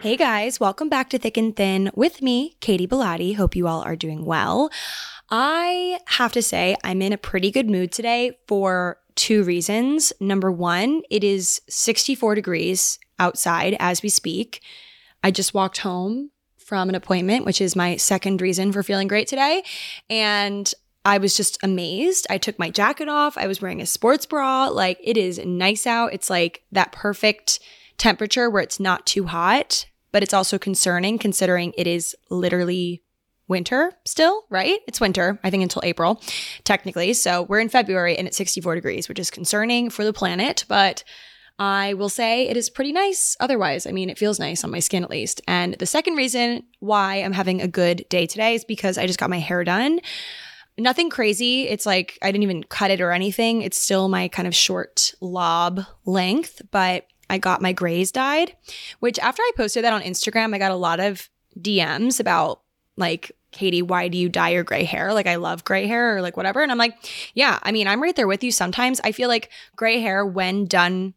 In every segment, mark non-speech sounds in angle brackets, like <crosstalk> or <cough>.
Hey guys, welcome back to Thick and Thin with me, Katy Bellotte. Hope you all are doing well. I have to say, I'm in a pretty good mood today for two reasons. Number one, it is 64 degrees outside as we speak. I just walked home from an appointment, which is my second reason for feeling great today. And I was just amazed. I took my jacket off. I was wearing a sports bra. Like it is nice out. It's like that perfect temperature where it's not too hot but it's also concerning considering it is literally winter still, right? It's winter, I think until April, technically. So we're in February and it's 64 degrees, which is concerning for the planet, but I will say it is pretty nice otherwise. I mean, it feels nice on my skin at least. And the second reason why I'm having a good day today is because I just got my hair done. Nothing crazy. It's like I didn't even cut it or anything. It's still my kind of short lob length, but I got my grays dyed, which after I posted that on Instagram, I got a lot of DMs about like, Katy, why do you dye your gray hair? Like, I love gray hair or like whatever. And I'm like, yeah, I mean, I'm right there with you. Sometimes I feel like gray hair, when done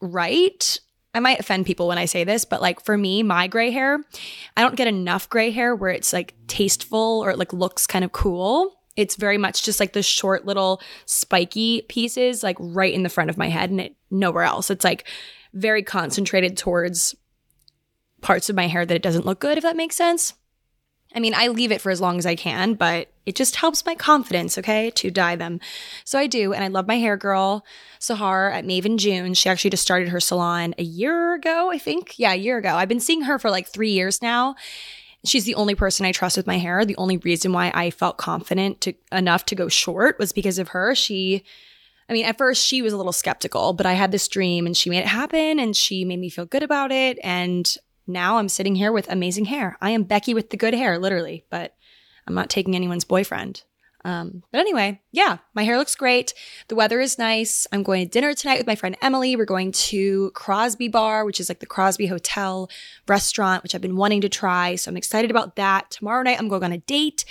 right, I might offend people when I say this, but like for me, my gray hair, I don't get enough gray hair where it's like tasteful or it like looks kind of cool. It's very much just like the short little spiky pieces, like right in the front of my head and it nowhere else. It's like very concentrated towards parts of my hair that it doesn't look good, if that makes sense. I mean, I leave it for as long as I can, but it just helps my confidence, okay, to dye them. So I do, and I love my hair girl, Sahar at Maven June. She actually just started her salon a year ago, I think. Yeah, a year ago. I've been seeing her for like three years now. She's the only person I trust with my hair. The only reason why I felt confident to enough to go short was because of her. She I mean, at first she was a little skeptical, but I had this dream and she made it happen and she made me feel good about it. And now I'm sitting here with amazing hair. I am Becky with the good hair, literally, but I'm not taking anyone's boyfriend. Um, but anyway, yeah, my hair looks great. The weather is nice. I'm going to dinner tonight with my friend Emily. We're going to Crosby Bar, which is like the Crosby Hotel restaurant, which I've been wanting to try. So I'm excited about that. Tomorrow night, I'm going on a date.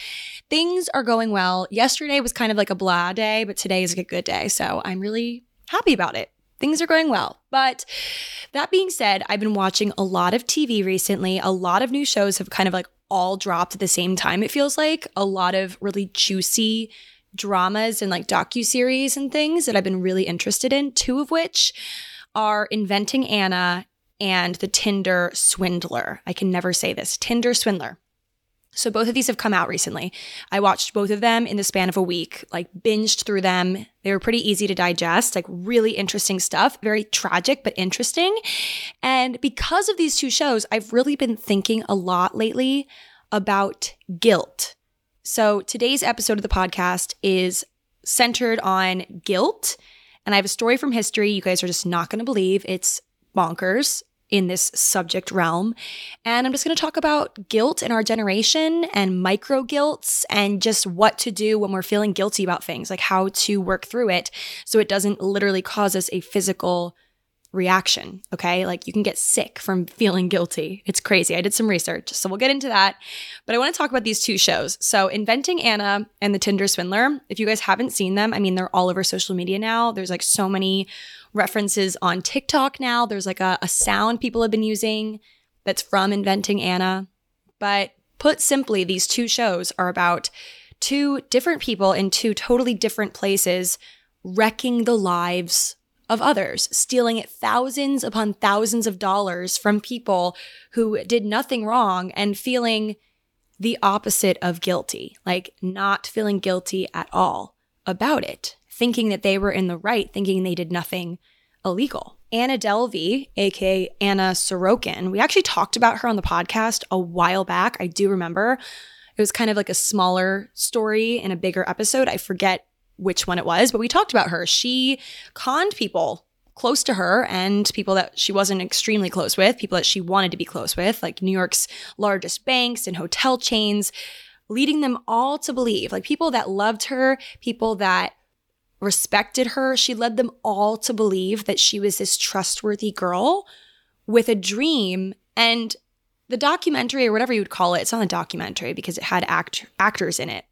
Things are going well. Yesterday was kind of like a blah day, but today is like a good day. So I'm really happy about it. Things are going well. But that being said, I've been watching a lot of TV recently. A lot of new shows have kind of like all dropped at the same time, it feels like. A lot of really juicy dramas and like docu-series and things that I've been really interested in, two of which are Inventing Anna and The Tinder Swindler. I can never say this. Tinder Swindler. So both of these have come out recently. I watched both of them in the span of a week, like binged through them. They were pretty easy to digest, like really interesting stuff, very tragic but interesting. And because of these two shows, I've really been thinking a lot lately about guilt. So today's episode of the podcast is centered on guilt. And I have a story from history you guys are just not going to believe. It's bonkers in this subject realm. And I'm just going to talk about guilt in our generation and micro guilts and just what to do when we're feeling guilty about things, like how to work through it so it doesn't literally cause us a physical reaction. Okay. Like you can get sick from feeling guilty. It's crazy. I did some research. So we'll get into that. But I want to talk about these two shows. So Inventing Anna and The Tinder Swindler. If you guys haven't seen them, I mean, they're all over social media now. There's like so many references on TikTok now. There's like a, a sound people have been using that's from Inventing Anna. But put simply, these two shows are about two different people in two totally different places wrecking the lives of others, stealing thousands upon thousands of dollars from people who did nothing wrong and feeling the opposite of guilty, like not feeling guilty at all about it, thinking that they were in the right, thinking they did nothing illegal. Anna Delvey, aka Anna Sorokin, we actually talked about her on the podcast a while back. I do remember. It was kind of like a smaller story in a bigger episode. I forget which one it was, but we talked about her. She conned people close to her and people that she wasn't extremely close with, people that she wanted to be close with, like New York's largest banks and hotel chains, leading them all to believe, like people that loved her, people that respected her. She led them all to believe that she was this trustworthy girl with a dream. And the documentary, or whatever you would call it, it's not a documentary because it had act- actors in it.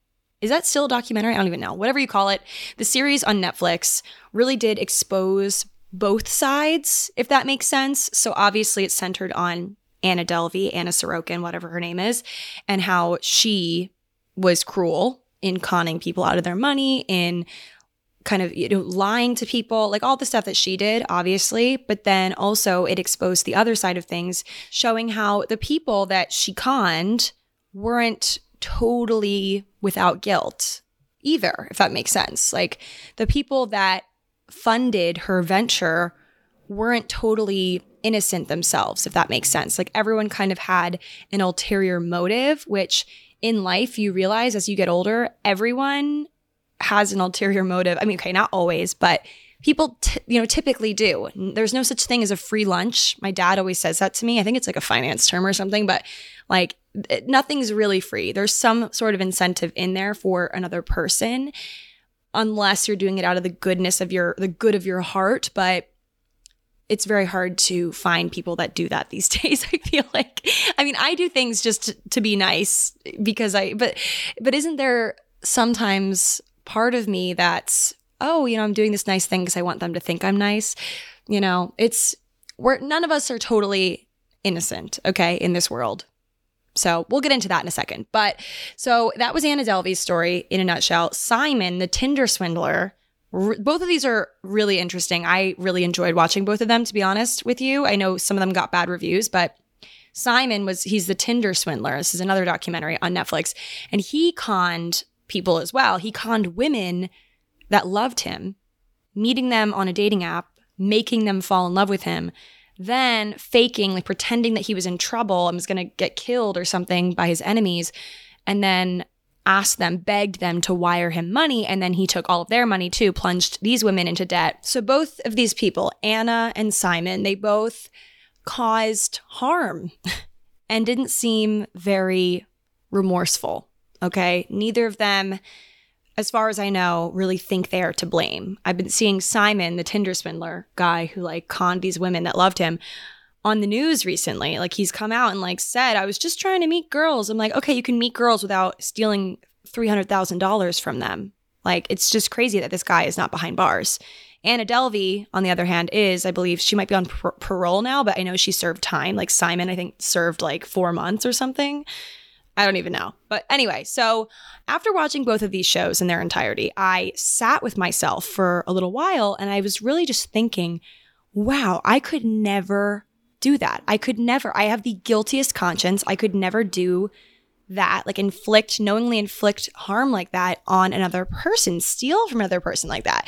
Is that still a documentary? I don't even know. Whatever you call it, the series on Netflix really did expose both sides, if that makes sense. So obviously it's centered on Anna Delvey, Anna Sorokin, whatever her name is, and how she was cruel in conning people out of their money, in kind of you know lying to people like all the stuff that she did obviously but then also it exposed the other side of things showing how the people that she conned weren't totally without guilt either, if that makes sense. Like the people that funded her venture weren't totally innocent themselves, if that makes sense. Like everyone kind of had an ulterior motive, which in life you realize as you get older, everyone has an ulterior motive. I mean, okay, not always, but people t- you know typically do there's no such thing as a free lunch my dad always says that to me i think it's like a finance term or something but like nothing's really free. There's some sort of incentive in there for another person unless you're doing it out of the goodness of your the good of your heart, but it's very hard to find people that do that these <laughs> days. I feel like I mean, I do things just to, to be nice because I but but isn't there sometimes part of me that's oh, you know, I'm doing this nice thing because I want them to think I'm nice. You know, it's we're none of us are totally innocent, okay, in this world. So we'll get into that in a second. But so that was Anna Delvey's story in a nutshell. Simon, the Tinder swindler, both of these are really interesting. I really enjoyed watching both of them, to be honest with you. I know some of them got bad reviews, but Simon was, he's the Tinder swindler. This is another documentary on Netflix. And he conned people as well. He conned women that loved him, meeting them on a dating app, making them fall in love with him then faking, like pretending that he was in trouble and was going to get killed or something by his enemies, and then asked them, begged them to wire him money, and then he took all of their money too, plunged these women into debt. So both of these people, Anna and Simon, they both caused harm <laughs> and didn't seem very remorseful. Okay. Neither of them as far as I know, really think they are to blame. I've been seeing Simon, the Tinder swindler guy who like conned these women that loved him on the news recently. Like he's come out and like said, I was just trying to meet girls. I'm like, okay, you can meet girls without stealing $300,000 from them. Like it's just crazy that this guy is not behind bars. Anna Delvey, on the other hand, is, I believe, she might be on par- parole now, but I know she served time. Like Simon, I think, served like four months or something. I don't even know. But anyway, so after watching both of these shows in their entirety, I sat with myself for a little while and I was really just thinking, wow, I could never do that. I could never, I have the guiltiest conscience. I could never do that, like inflict, knowingly inflict harm like that on another person, steal from another person like that.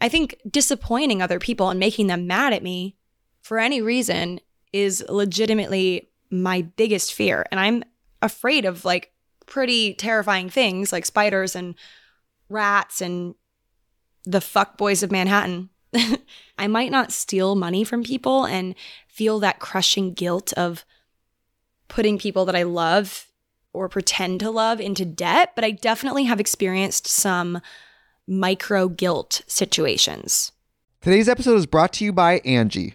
I think disappointing other people and making them mad at me for any reason is legitimately my biggest fear. And I'm afraid of like pretty terrifying things like spiders and rats and the fuck boys of Manhattan. <laughs> I might not steal money from people and feel that crushing guilt of putting people that I love or pretend to love into debt, but I definitely have experienced some micro guilt situations. Today's episode is brought to you by Angie.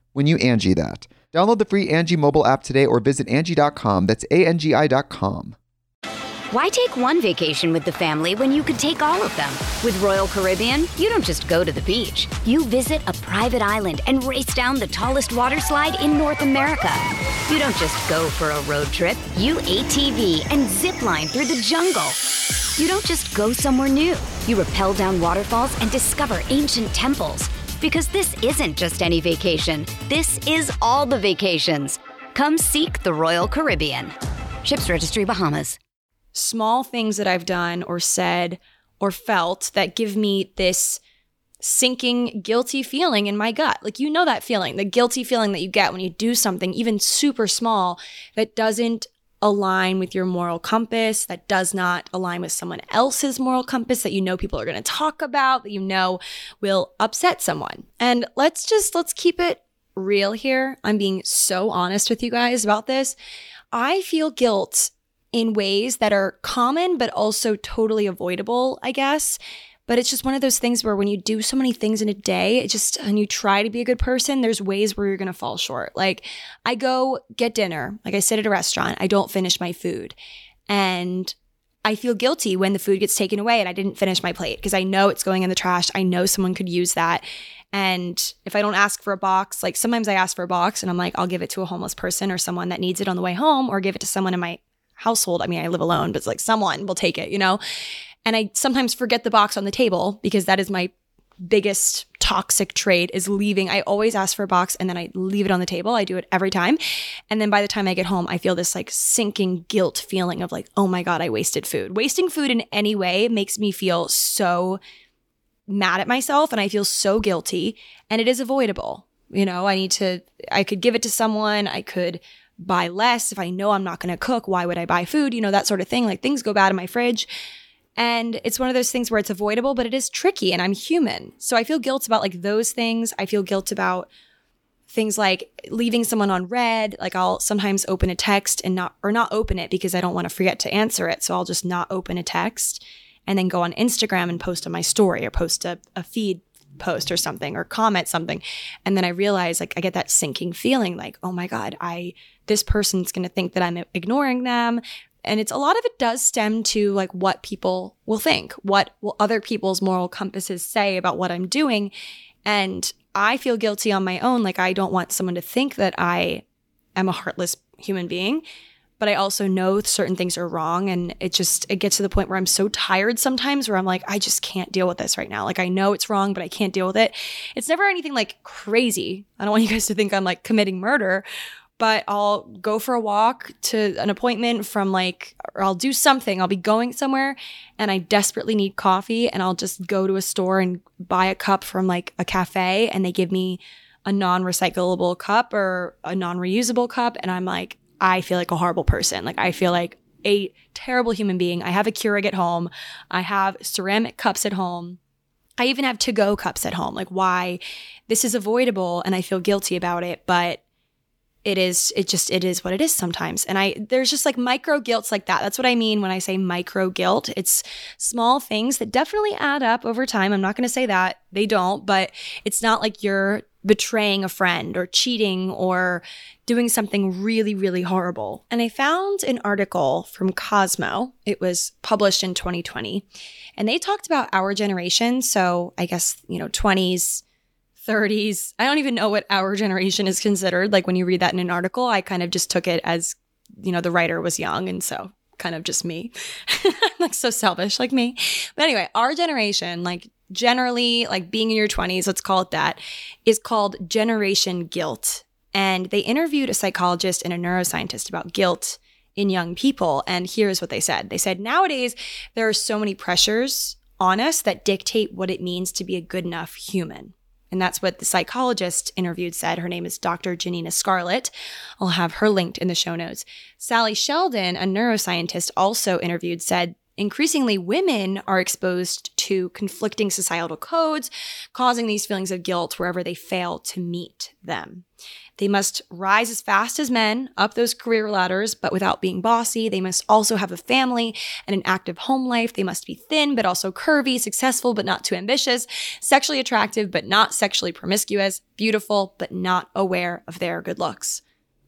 when you Angie that. Download the free Angie mobile app today or visit Angie.com. That's A-N-G-I dot com. Why take one vacation with the family when you could take all of them? With Royal Caribbean, you don't just go to the beach. You visit a private island and race down the tallest water slide in North America. You don't just go for a road trip. You ATV and zip line through the jungle. You don't just go somewhere new. You rappel down waterfalls and discover ancient temples. Because this isn't just any vacation, this is all the vacations. Come seek the Royal Caribbean. Ships Registry Bahamas. Small things that I've done or said or felt that give me this sinking, guilty feeling in my gut. Like, you know, that feeling, the guilty feeling that you get when you do something, even super small, that doesn't align with your moral compass, that does not align with someone else's moral compass that you know people are going to talk about, that you know will upset someone. And let's just, let's keep it real here. I'm being so honest with you guys about this. I feel guilt in ways that are common, but also totally avoidable, I guess. But it's just one of those things where when you do so many things in a day, it just, and you try to be a good person, there's ways where you're going to fall short. Like I go get dinner, like I sit at a restaurant, I don't finish my food. And I feel guilty when the food gets taken away and I didn't finish my plate because I know it's going in the trash. I know someone could use that. And if I don't ask for a box, like sometimes I ask for a box and I'm like, I'll give it to a homeless person or someone that needs it on the way home or give it to someone in my household. I mean, I live alone, but it's like someone will take it, you know? And I sometimes forget the box on the table because that is my biggest toxic trait is leaving. I always ask for a box and then I leave it on the table. I do it every time. And then by the time I get home, I feel this like sinking guilt feeling of like, oh my God, I wasted food. Wasting food in any way makes me feel so mad at myself and I feel so guilty and it is avoidable. You know, I need to, I could give it to someone. I could buy less. If I know I'm not going to cook, why would I buy food? You know, that sort of thing. Like things go bad in my fridge. And it's one of those things where it's avoidable, but it is tricky and I'm human. So I feel guilt about like those things. I feel guilt about things like leaving someone on red like i'll sometimes open a text and not or not open it because i don't want to forget to answer it so i'll just not open a text and then go on instagram and post on my story or post a, a feed post or something or comment something and then i realize like i get that sinking feeling like oh my god i this person's going to think that i'm ignoring them and it's a lot of it does stem to like what people will think what will other people's moral compasses say about what i'm doing and I feel guilty on my own. Like, I don't want someone to think that I am a heartless human being. But I also know certain things are wrong. And it just, it gets to the point where I'm so tired sometimes where I'm like, I just can't deal with this right now. Like, I know it's wrong, but I can't deal with it. It's never anything like crazy. I don't want you guys to think I'm like committing murder, but I'll go for a walk to an appointment from like, or I'll do something. I'll be going somewhere and I desperately need coffee and I'll just go to a store and buy a cup from like a cafe and they give me a non recyclable cup or a non reusable cup. And I'm like, I feel like a horrible person. Like, I feel like a terrible human being. I have a Keurig at home, I have ceramic cups at home. I even have to go cups at home. Like, why? This is avoidable and I feel guilty about it, but it is it just it is what it is sometimes. And i there's just like micro guilts like that. That's what i mean when i say micro guilt. It's small things that definitely add up over time. I'm not going to say that they don't but it's not like you're betraying a friend or cheating or doing something really really horrible. And i found an article from cosmo. It was published in 2020 and they talked about our generation. So i guess you know 20s 30s. I don't even know what our generation is considered. Like when you read that in an article, I kind of just took it as, you know, the writer was young. And so kind of just me. <laughs> like so selfish, like me. But anyway, our generation, like generally, like being in your 20s, let's call it that, is called generation guilt. And they interviewed a psychologist and a neuroscientist about guilt in young people. And here's what they said they said, nowadays, there are so many pressures on us that dictate what it means to be a good enough human. And that's what the psychologist interviewed said. Her name is Dr. Janina Scarlet. I'll have her linked in the show notes. Sally Sheldon, a neuroscientist, also interviewed, said increasingly women are exposed to conflicting societal codes, causing these feelings of guilt wherever they fail to meet them. They must rise as fast as men up those career ladders, but without being bossy. They must also have a family and an active home life. They must be thin, but also curvy, successful, but not too ambitious, sexually attractive, but not sexually promiscuous, beautiful, but not aware of their good looks.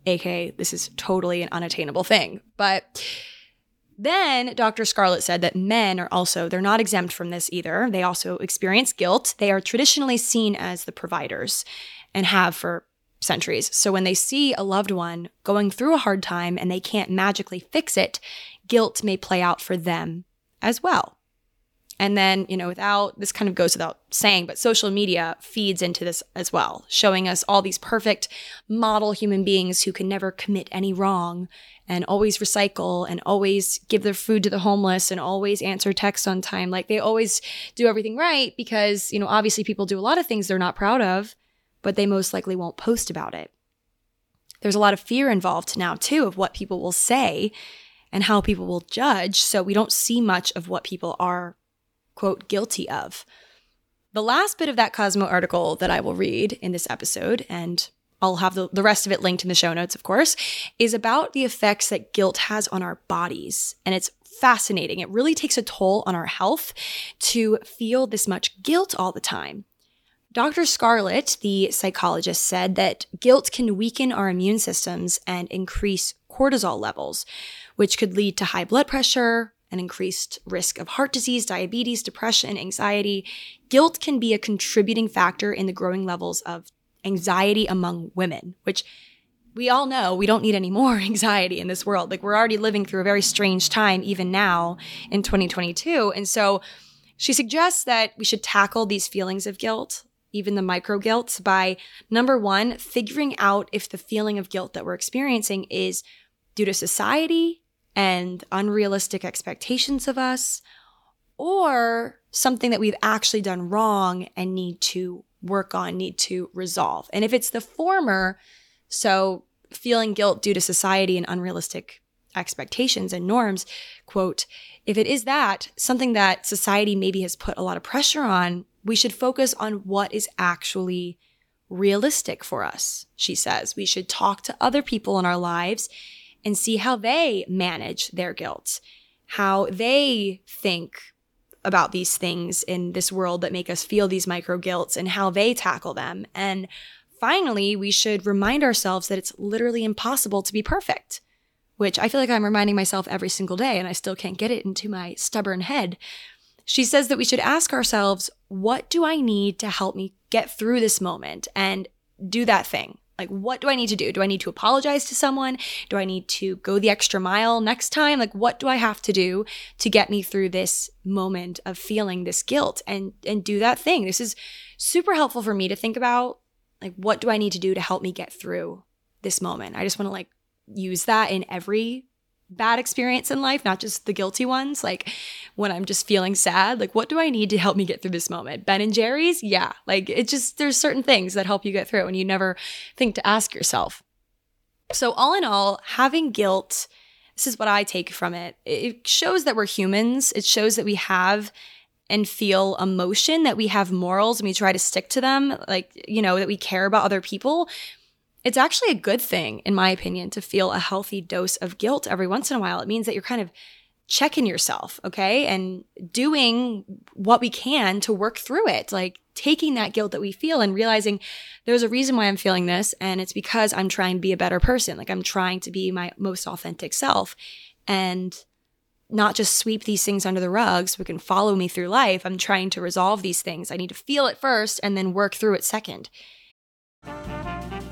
AKA, this is totally an unattainable thing. But then Dr. Scarlet said that men are also, they're not exempt from this either. They also experience guilt. They are traditionally seen as the providers and have for centuries. So when they see a loved one going through a hard time and they can't magically fix it, guilt may play out for them as well. And then, you know, without this kind of goes without saying, but social media feeds into this as well, showing us all these perfect model human beings who can never commit any wrong and always recycle and always give their food to the homeless and always answer texts on time. Like they always do everything right because, you know, obviously people do a lot of things they're not proud of but they most likely won't post about it. There's a lot of fear involved now, too, of what people will say and how people will judge. So we don't see much of what people are, quote, guilty of. The last bit of that Cosmo article that I will read in this episode, and I'll have the, the rest of it linked in the show notes, of course, is about the effects that guilt has on our bodies. And it's fascinating. It really takes a toll on our health to feel this much guilt all the time. Dr. Scarlet, the psychologist, said that guilt can weaken our immune systems and increase cortisol levels, which could lead to high blood pressure, an increased risk of heart disease, diabetes, depression, anxiety. Guilt can be a contributing factor in the growing levels of anxiety among women, which we all know we don't need any more <laughs> anxiety in this world. Like we're already living through a very strange time, even now in 2022. And so she suggests that we should tackle these feelings of guilt even the micro guilt, by number one, figuring out if the feeling of guilt that we're experiencing is due to society and unrealistic expectations of us, or something that we've actually done wrong and need to work on, need to resolve. And if it's the former, so feeling guilt due to society and unrealistic expectations and norms, quote, if it is that, something that society maybe has put a lot of pressure on we should focus on what is actually realistic for us, she says. We should talk to other people in our lives and see how they manage their guilt, how they think about these things in this world that make us feel these micro guilts and how they tackle them. And finally, we should remind ourselves that it's literally impossible to be perfect, which I feel like I'm reminding myself every single day and I still can't get it into my stubborn head. She says that we should ask ourselves, what do I need to help me get through this moment and do that thing? Like, what do I need to do? Do I need to apologize to someone? Do I need to go the extra mile next time? Like, what do I have to do to get me through this moment of feeling this guilt and and do that thing? This is super helpful for me to think about. Like, what do I need to do to help me get through this moment? I just want to like use that in every bad experience in life, not just the guilty ones. Like when I'm just feeling sad, like what do I need to help me get through this moment? Ben and Jerry's? Yeah. Like it just, there's certain things that help you get through it, and you never think to ask yourself. So, all in all, having guilt, this is what I take from it. It shows that we're humans. It shows that we have and feel emotion, that we have morals and we try to stick to them, like, you know, that we care about other people it's actually a good thing, in my opinion, to feel a healthy dose of guilt every once in a while. It means that you're kind of checking yourself, okay? And doing what we can to work through it. Like taking that guilt that we feel and realizing there's a reason why I'm feeling this. And it's because I'm trying to be a better person. Like I'm trying to be my most authentic self and not just sweep these things under the rug so it can follow me through life. I'm trying to resolve these things. I need to feel it first and then work through it second.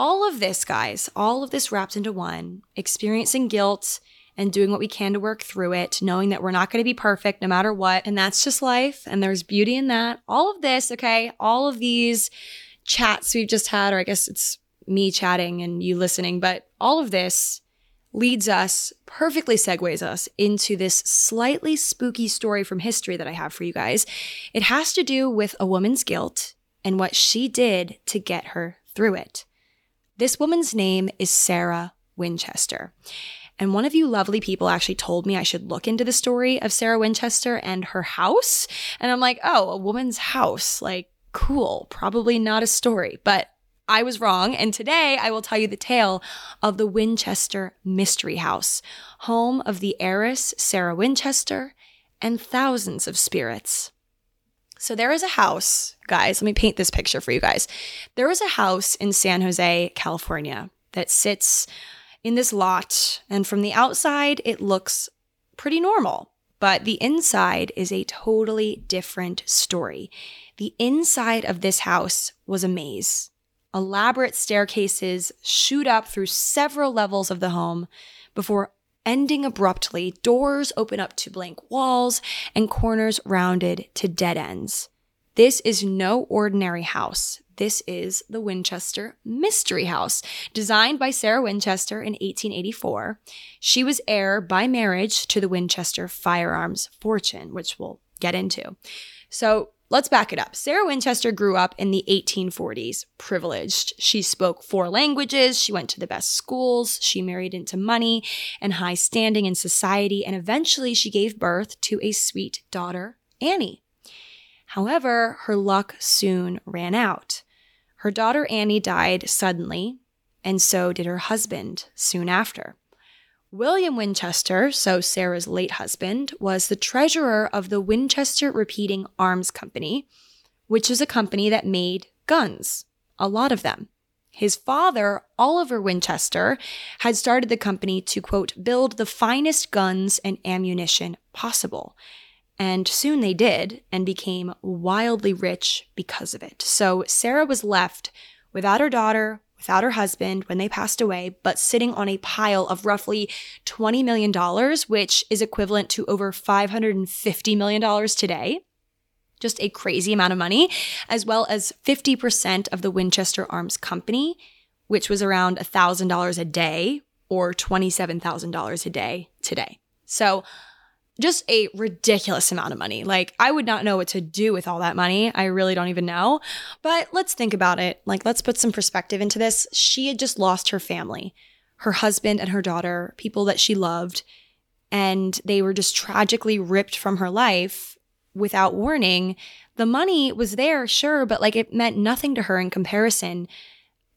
all of this, guys, all of this wrapped into one, experiencing guilt and doing what we can to work through it, knowing that we're not going to be perfect no matter what. And that's just life. And there's beauty in that. All of this, okay, all of these chats we've just had, or I guess it's me chatting and you listening, but all of this leads us, perfectly segues us into this slightly spooky story from history that I have for you guys. It has to do with a woman's guilt and what she did to get her through it. This woman's name is Sarah Winchester. And one of you lovely people actually told me I should look into the story of Sarah Winchester and her house. And I'm like, oh, a woman's house. Like, cool. Probably not a story. But I was wrong. And today I will tell you the tale of the Winchester Mystery House, home of the heiress Sarah Winchester and thousands of spirits. So there is a house, guys. Let me paint this picture for you guys. There is a house in San Jose, California that sits in this lot, and from the outside, it looks pretty normal. But the inside is a totally different story. The inside of this house was a maze. Elaborate staircases shoot up through several levels of the home before ending abruptly, doors open up to blank walls, and corners rounded to dead ends. This is no ordinary house. This is the Winchester Mystery House, designed by Sarah Winchester in 1884. She was heir by marriage to the Winchester firearms fortune, which we'll get into. So, let's back it up. Sarah Winchester grew up in the 1840s, privileged. She spoke four languages, she went to the best schools, she married into money and high standing in society, and eventually she gave birth to a sweet daughter, Annie. However, her luck soon ran out. Her daughter Annie died suddenly, and so did her husband soon after. William Winchester, so Sarah's late husband, was the treasurer of the Winchester Repeating Arms Company, which is a company that made guns, a lot of them. His father, Oliver Winchester, had started the company to, quote, build the finest guns and ammunition possible. And soon they did and became wildly rich because of it. So Sarah was left without her daughter, without her husband when they passed away, but sitting on a pile of roughly $20 million, which is equivalent to over $550 million today. Just a crazy amount of money, as well as 50% of the Winchester Arms Company, which was around $1,000 a day or $27,000 a day today. So just a ridiculous amount of money. Like, I would not know what to do with all that money. I really don't even know. But let's think about it. Like, let's put some perspective into this. She had just lost her family, her husband and her daughter, people that she loved, and they were just tragically ripped from her life without warning. The money was there, sure, but like it meant nothing to her in comparison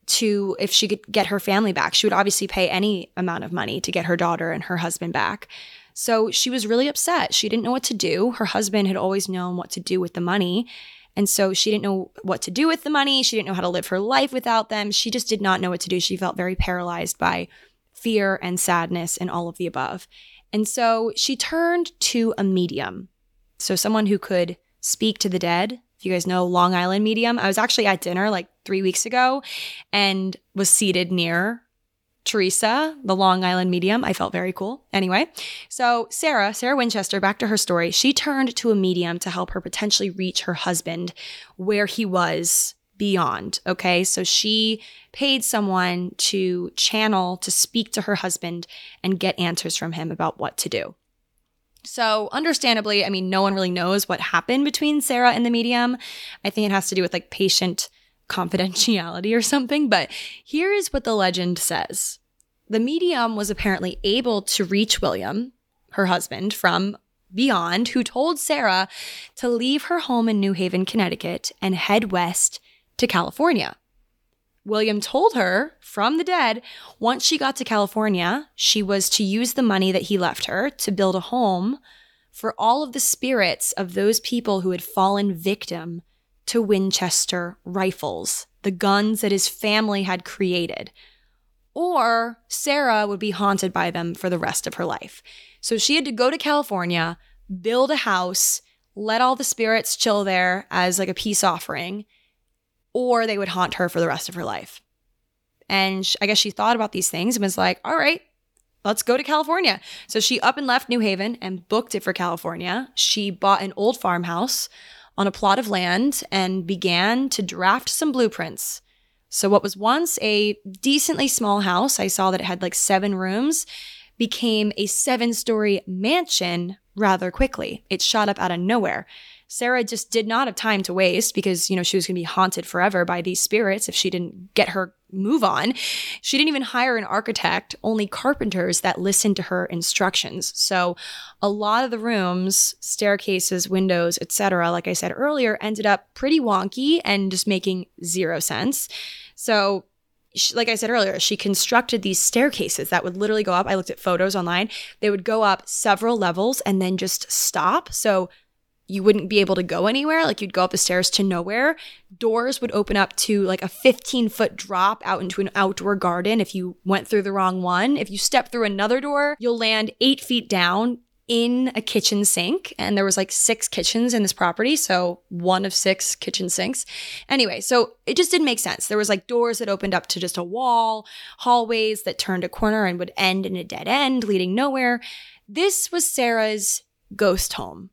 to if she could get her family back. She would obviously pay any amount of money to get her daughter and her husband back. So she was really upset. She didn't know what to do. Her husband had always known what to do with the money. And so she didn't know what to do with the money. She didn't know how to live her life without them. She just did not know what to do. She felt very paralyzed by fear and sadness and all of the above. And so she turned to a medium. So someone who could speak to the dead. If you guys know Long Island Medium, I was actually at dinner like three weeks ago and was seated near Theresa, the Long Island medium. I felt very cool. Anyway, so Sarah, Sarah Winchester, back to her story. She turned to a medium to help her potentially reach her husband where he was beyond. Okay, so she paid someone to channel, to speak to her husband and get answers from him about what to do. So, understandably, I mean, no one really knows what happened between Sarah and the medium. I think it has to do with like patient confidentiality <laughs> or something, but here is what the legend says. The medium was apparently able to reach William, her husband, from beyond, who told Sarah to leave her home in New Haven, Connecticut, and head west to California. William told her from the dead, once she got to California, she was to use the money that he left her to build a home for all of the spirits of those people who had fallen victim to Winchester rifles, the guns that his family had created. Or Sarah would be haunted by them for the rest of her life. So she had to go to California, build a house, let all the spirits chill there as like a peace offering, or they would haunt her for the rest of her life. And I guess she thought about these things and was like, all right, let's go to California. So she up and left New Haven and booked it for California. She bought an old farmhouse on a plot of land and began to draft some blueprints. So, what was once a decently small house, I saw that it had like seven rooms, became a seven story mansion rather quickly. It shot up out of nowhere. Sarah just did not have time to waste because, you know, she was going to be haunted forever by these spirits if she didn't get her move on. She didn't even hire an architect, only carpenters that listened to her instructions. So a lot of the rooms, staircases, windows, etc., like I said earlier, ended up pretty wonky and just making zero sense. So like I said earlier, she constructed these staircases that would literally go up. I looked at photos online. They would go up several levels and then just stop. So you wouldn't be able to go anywhere. Like you'd go up the stairs to nowhere. Doors would open up to like a 15 foot drop out into an outdoor garden if you went through the wrong one. If you step through another door, you'll land eight feet down in a kitchen sink. And there was like six kitchens in this property. So one of six kitchen sinks. Anyway, so it just didn't make sense. There was like doors that opened up to just a wall, hallways that turned a corner and would end in a dead end leading nowhere. This was Sarah's ghost home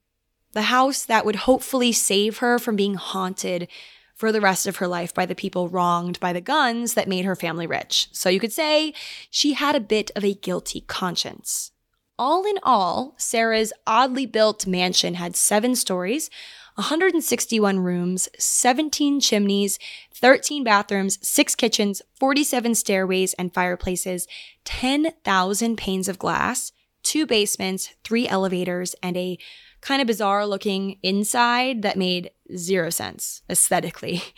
the house that would hopefully save her from being haunted for the rest of her life by the people wronged by the guns that made her family rich. So you could say she had a bit of a guilty conscience. All in all, Sarah's oddly built mansion had seven stories, 161 rooms, 17 chimneys, 13 bathrooms, 6 kitchens, 47 stairways and fireplaces, 10,000 panes of glass, 2 basements, 3 elevators, and a kind of bizarre looking inside that made zero sense aesthetically. <laughs>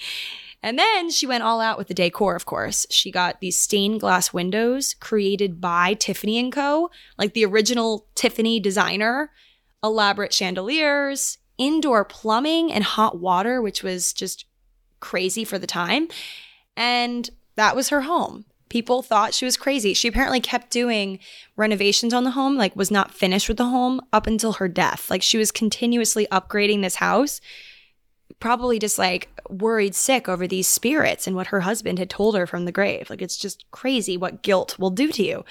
And then she went all out with the decor, of course. She got these stained glass windows created by Tiffany & Co., like the original Tiffany designer, elaborate chandeliers, indoor plumbing and hot water, which was just crazy for the time. And that was her home. People thought she was crazy. She apparently kept doing renovations on the home, like was not finished with the home up until her death. Like she was continuously upgrading this house, probably just like worried sick over these spirits and what her husband had told her from the grave. Like it's just crazy what guilt will do to you.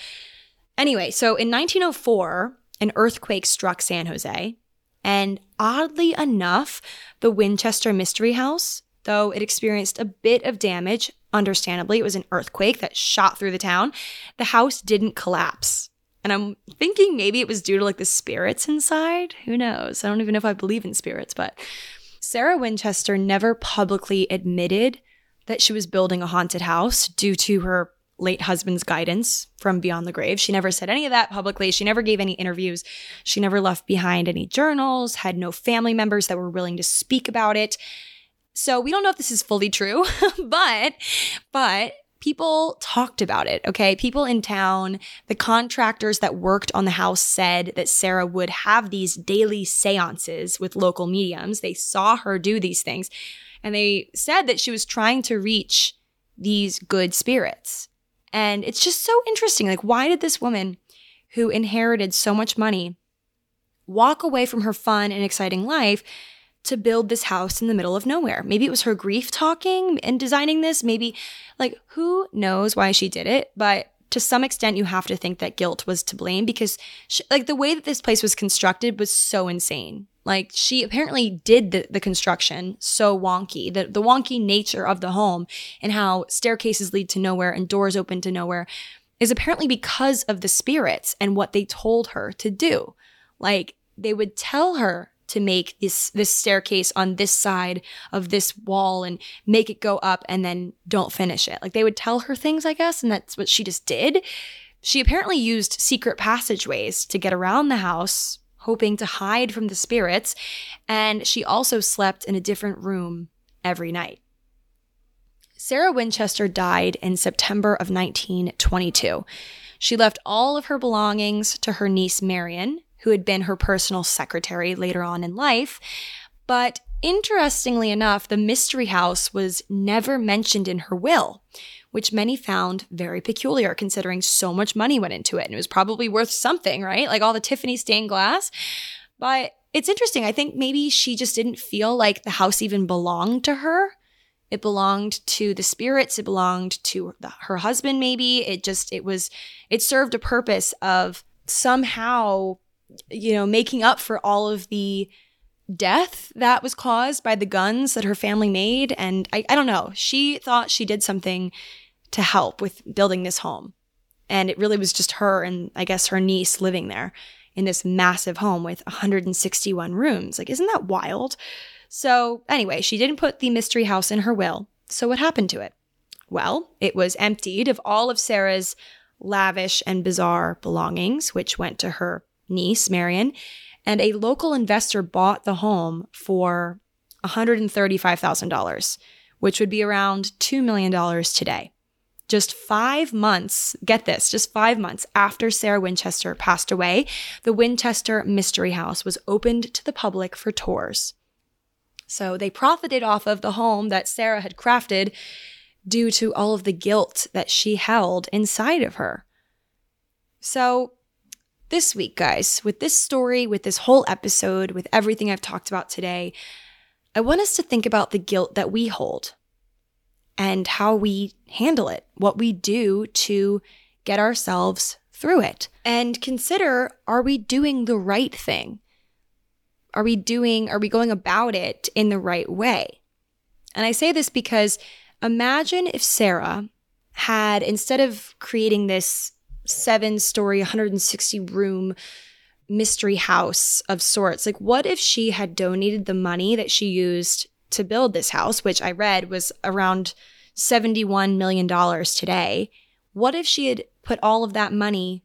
Anyway, so in 1904, an earthquake struck San Jose. And oddly enough, the Winchester Mystery House, though it experienced a bit of damage, understandably, it was an earthquake that shot through the town, the house didn't collapse. And I'm thinking maybe it was due to like the spirits inside. Who knows? I don't even know if I believe in spirits, but Sarah Winchester never publicly admitted that she was building a haunted house due to her late husband's guidance from beyond the grave. She never said any of that publicly. She never gave any interviews. She never left behind any journals, had no family members that were willing to speak about it. So we don't know if this is fully true, <laughs> but but people talked about it, okay? People in town, the contractors that worked on the house said that Sarah would have these daily séances with local mediums. They saw her do these things and they said that she was trying to reach these good spirits. And it's just so interesting. Like, why did this woman who inherited so much money walk away from her fun and exciting life to build this house in the middle of nowhere. Maybe it was her grief talking and designing this. Maybe, like, who knows why she did it? But to some extent, you have to think that guilt was to blame because, she, like, the way that this place was constructed was so insane. Like, she apparently did the, the construction so wonky, the, the wonky nature of the home and how staircases lead to nowhere and doors open to nowhere is apparently because of the spirits and what they told her to do. Like, they would tell her to make this this staircase on this side of this wall and make it go up and then don't finish it. Like they would tell her things, I guess, and that's what she just did. She apparently used secret passageways to get around the house, hoping to hide from the spirits, and she also slept in a different room every night. Sarah Winchester died in September of 1922. She left all of her belongings to her niece Marion, who had been her personal secretary later on in life. But interestingly enough, the mystery house was never mentioned in her will, which many found very peculiar considering so much money went into it and it was probably worth something, right? Like all the Tiffany stained glass. But it's interesting. I think maybe she just didn't feel like the house even belonged to her. It belonged to the spirits. It belonged to the, her husband, maybe. It just, it was, it served a purpose of somehow you know, making up for all of the death that was caused by the guns that her family made. And I, I don't know, she thought she did something to help with building this home. And it really was just her and I guess her niece living there in this massive home with 161 rooms. Like, isn't that wild? So, anyway, she didn't put the mystery house in her will. So, what happened to it? Well, it was emptied of all of Sarah's lavish and bizarre belongings, which went to her niece, Marion, and a local investor bought the home for $135,000, which would be around $2 million today. Just five months, get this, just five months after Sarah Winchester passed away, the Winchester Mystery House was opened to the public for tours. So they profited off of the home that Sarah had crafted due to all of the guilt that she held inside of her. So this week, guys, with this story, with this whole episode, with everything I've talked about today, I want us to think about the guilt that we hold and how we handle it, what we do to get ourselves through it, and consider are we doing the right thing? Are we doing, are we going about it in the right way? And I say this because imagine if Sarah had, instead of creating this seven story, 160 room mystery house of sorts. Like, what if she had donated the money that she used to build this house, which I read was around $71 million today? What if she had put all of that money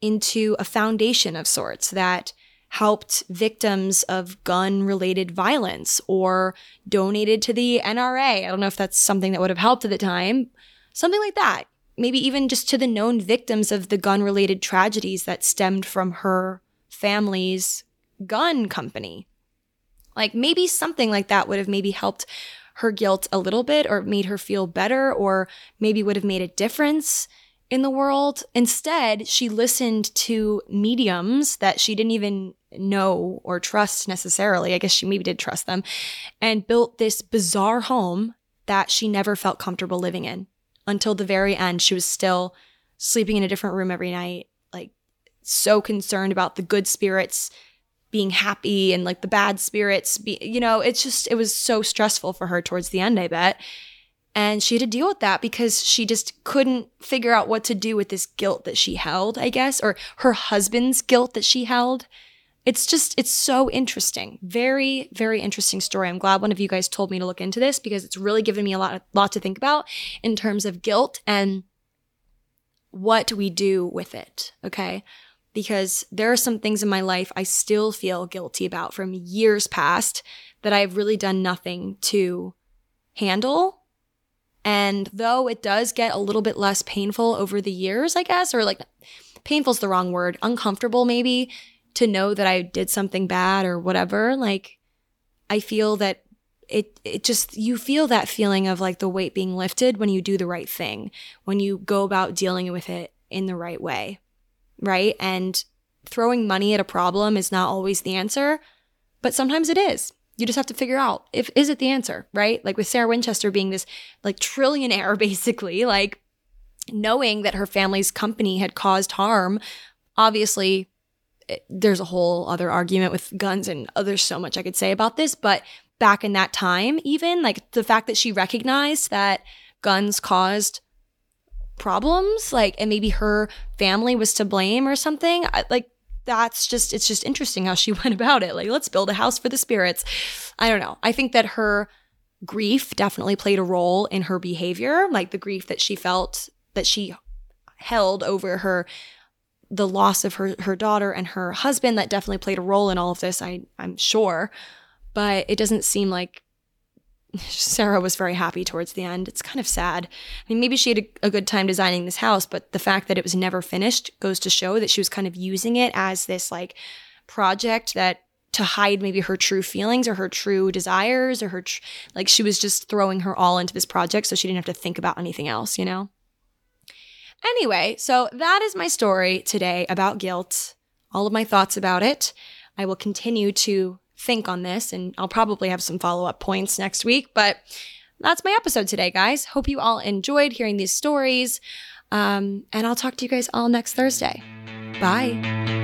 into a foundation of sorts that helped victims of gun related violence or donated to the NRA? I don't know if that's something that would have helped at the time. Something like that. Maybe even just to the known victims of the gun related tragedies that stemmed from her family's gun company. Like maybe something like that would have maybe helped her guilt a little bit or made her feel better or maybe would have made a difference in the world. Instead, she listened to mediums that she didn't even know or trust necessarily. I guess she maybe did trust them and built this bizarre home that she never felt comfortable living in until the very end. She was still sleeping in a different room every night, like so concerned about the good spirits being happy and like the bad spirits be you know it's just it was so stressful for her towards the end i bet and she had to deal with that because she just couldn't figure out what to do with this guilt that she held i guess or her husband's guilt that she held it's just it's so interesting. Very very interesting story. I'm glad one of you guys told me to look into this because it's really given me a lot lot to think about in terms of guilt and what we do with it okay? Because there are some things in my life I still feel guilty about from years past that I've really done nothing to handle. And though it does get a little bit less painful over the years, I guess, or like painful's the wrong word, uncomfortable maybe to know that I did something bad or whatever, like I feel that it it just you feel that feeling of like the weight being lifted when you do the right thing, when you go about dealing with it in the right way right? And throwing money at a problem is not always the answer, but sometimes it is. You just have to figure out if is it the answer, right? Like with Sarah Winchester being this like trillionaire <laughs> basically, like knowing that her family's company had caused harm, obviously eh, there's a whole other argument with guns and there's so much I could say about this, but back in that time even like the fact that she recognized that guns caused problems like and maybe her family was to blame or something I, like that's just it's just interesting how she <laughs> went about it. Like let's build a house for the spirits. I don't know. I think that her grief definitely played a role in her behavior like the grief that she felt that she held over her the loss of her her daughter and her husband that definitely played a role in all of this i i'm sure but it doesn't seem like <laughs> Sarah was very happy towards the end. It's kind of sad. I mean, maybe she had a, a, good time designing this house, but the fact that it was never finished goes to show that she was kind of using it as this like project that to hide maybe her true feelings or her true desires or her tr- like she was just throwing her all into this project so she didn't have to think about anything else, you know? Anyway, so that is my story today about guilt, all of my thoughts about it. I will continue to think on this, and I'll probably have some follow up points next week. But that's my episode today, guys. Hope you all enjoyed hearing these stories. Um, and I'll talk to you guys all next Thursday. Bye.